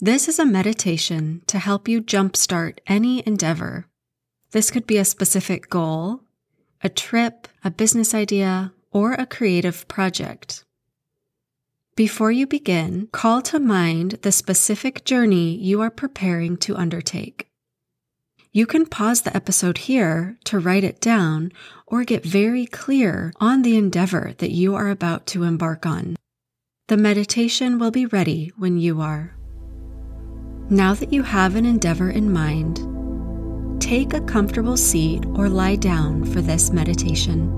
This is a meditation to help you jumpstart any endeavor. This could be a specific goal, a trip, a business idea, or a creative project. Before you begin, call to mind the specific journey you are preparing to undertake. You can pause the episode here to write it down or get very clear on the endeavor that you are about to embark on. The meditation will be ready when you are. Now that you have an endeavor in mind, take a comfortable seat or lie down for this meditation.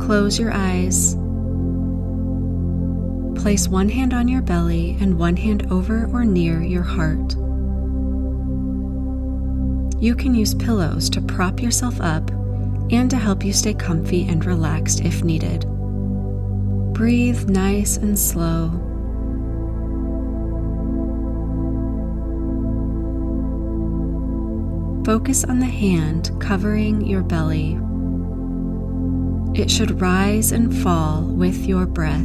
Close your eyes Place one hand on your belly and one hand over or near your heart. You can use pillows to prop yourself up and to help you stay comfy and relaxed if needed. Breathe nice and slow. Focus on the hand covering your belly. It should rise and fall with your breath.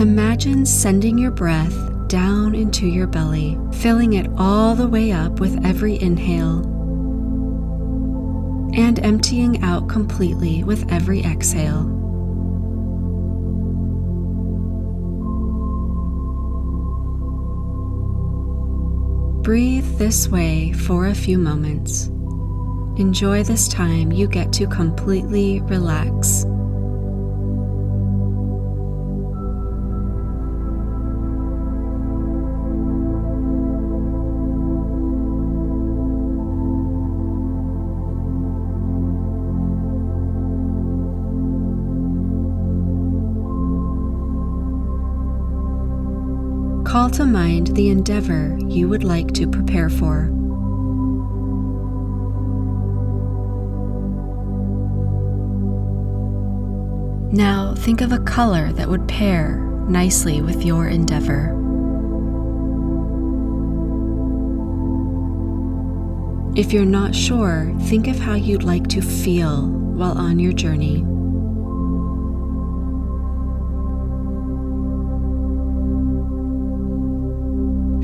Imagine sending your breath down into your belly, filling it all the way up with every inhale, and emptying out completely with every exhale. Breathe this way for a few moments. Enjoy this time you get to completely relax. Call to mind the endeavor you would like to prepare for. Now think of a color that would pair nicely with your endeavor. If you're not sure, think of how you'd like to feel while on your journey.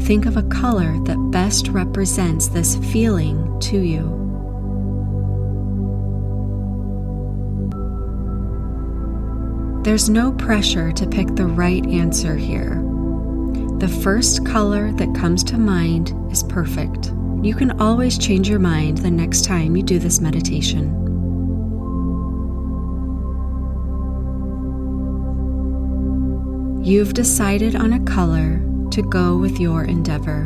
Think of a color that best represents this feeling to you. There's no pressure to pick the right answer here. The first color that comes to mind is perfect. You can always change your mind the next time you do this meditation. You've decided on a color to go with your endeavor.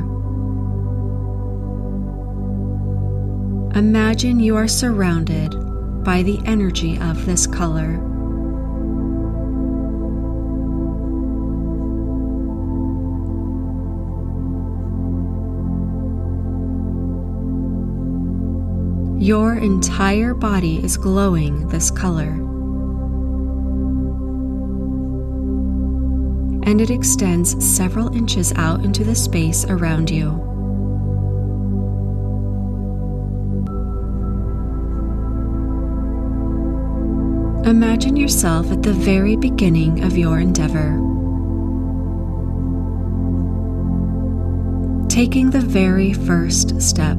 Imagine you are surrounded by the energy of this color. Your entire body is glowing this color. And it extends several inches out into the space around you. Imagine yourself at the very beginning of your endeavor. Taking the very first step.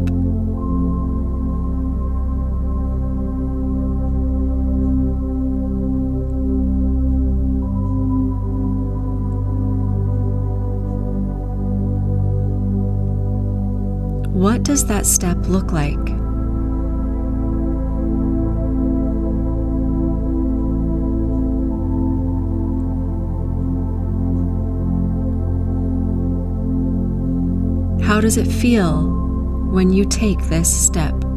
What does that step look like? How does it feel when you take this step?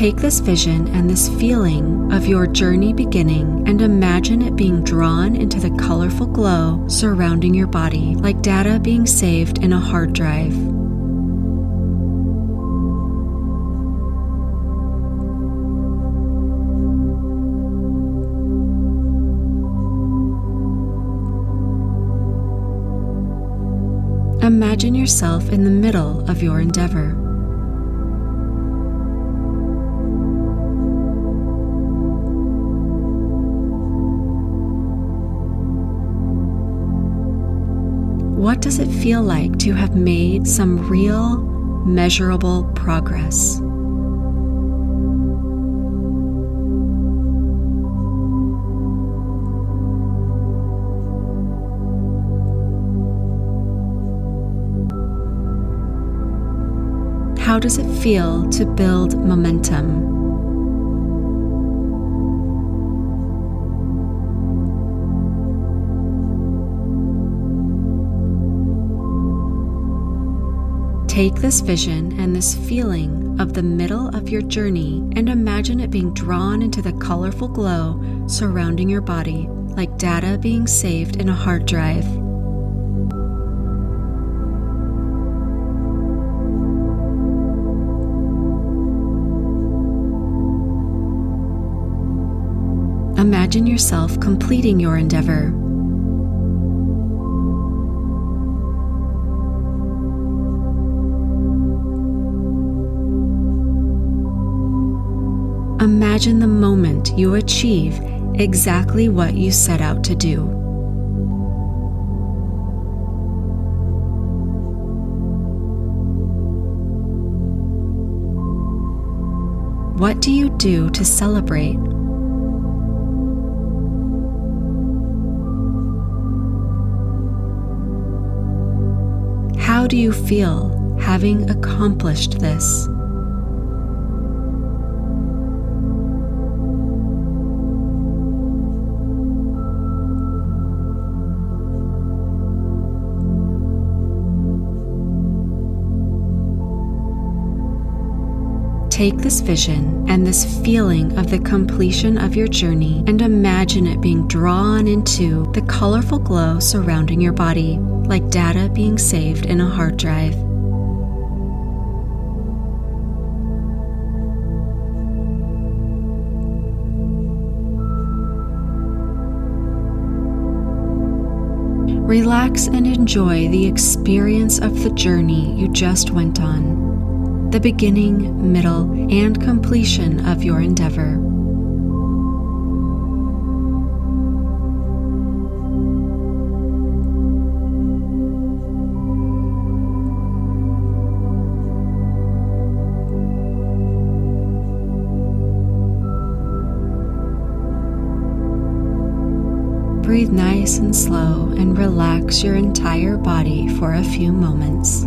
Take this vision and this feeling of your journey beginning and imagine it being drawn into the colorful glow surrounding your body, like data being saved in a hard drive. Imagine yourself in the middle of your endeavor. What does it feel like to have made some real, measurable progress? How does it feel to build momentum? Take this vision and this feeling of the middle of your journey and imagine it being drawn into the colorful glow surrounding your body, like data being saved in a hard drive. Imagine yourself completing your endeavor. Imagine the moment you achieve exactly what you set out to do. What do you do to celebrate? How do you feel having accomplished this? Take this vision and this feeling of the completion of your journey and imagine it being drawn into the colorful glow surrounding your body, like data being saved in a hard drive. Relax and enjoy the experience of the journey you just went on the beginning, middle, and completion of your endeavor. Breathe nice and slow and relax your entire body for a few moments.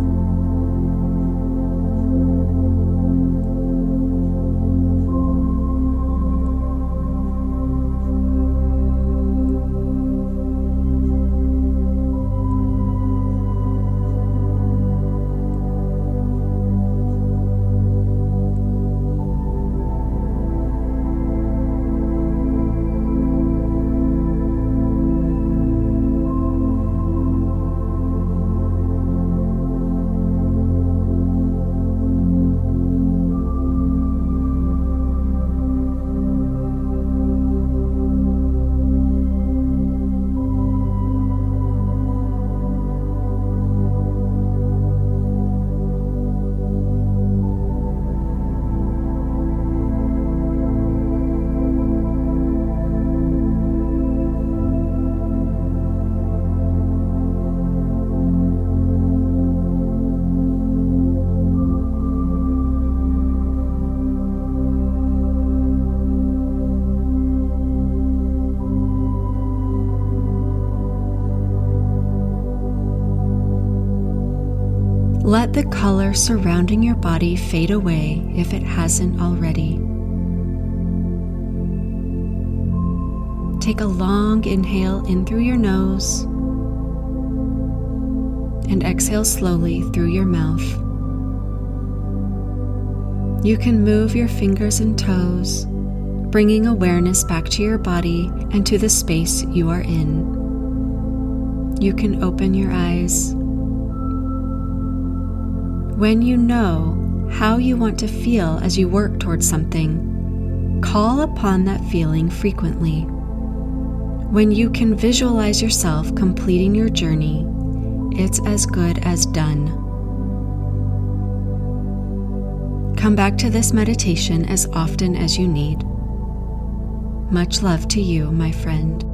The color surrounding your body fade away if it hasn't already. Take a long inhale in through your nose and exhale slowly through your mouth. You can move your fingers and toes, bringing awareness back to your body and to the space you are in. You can open your eyes when you know how you want to feel as you work towards something, call upon that feeling frequently. When you can visualize yourself completing your journey, it's as good as done. Come back to this meditation as often as you need. Much love to you, my friend.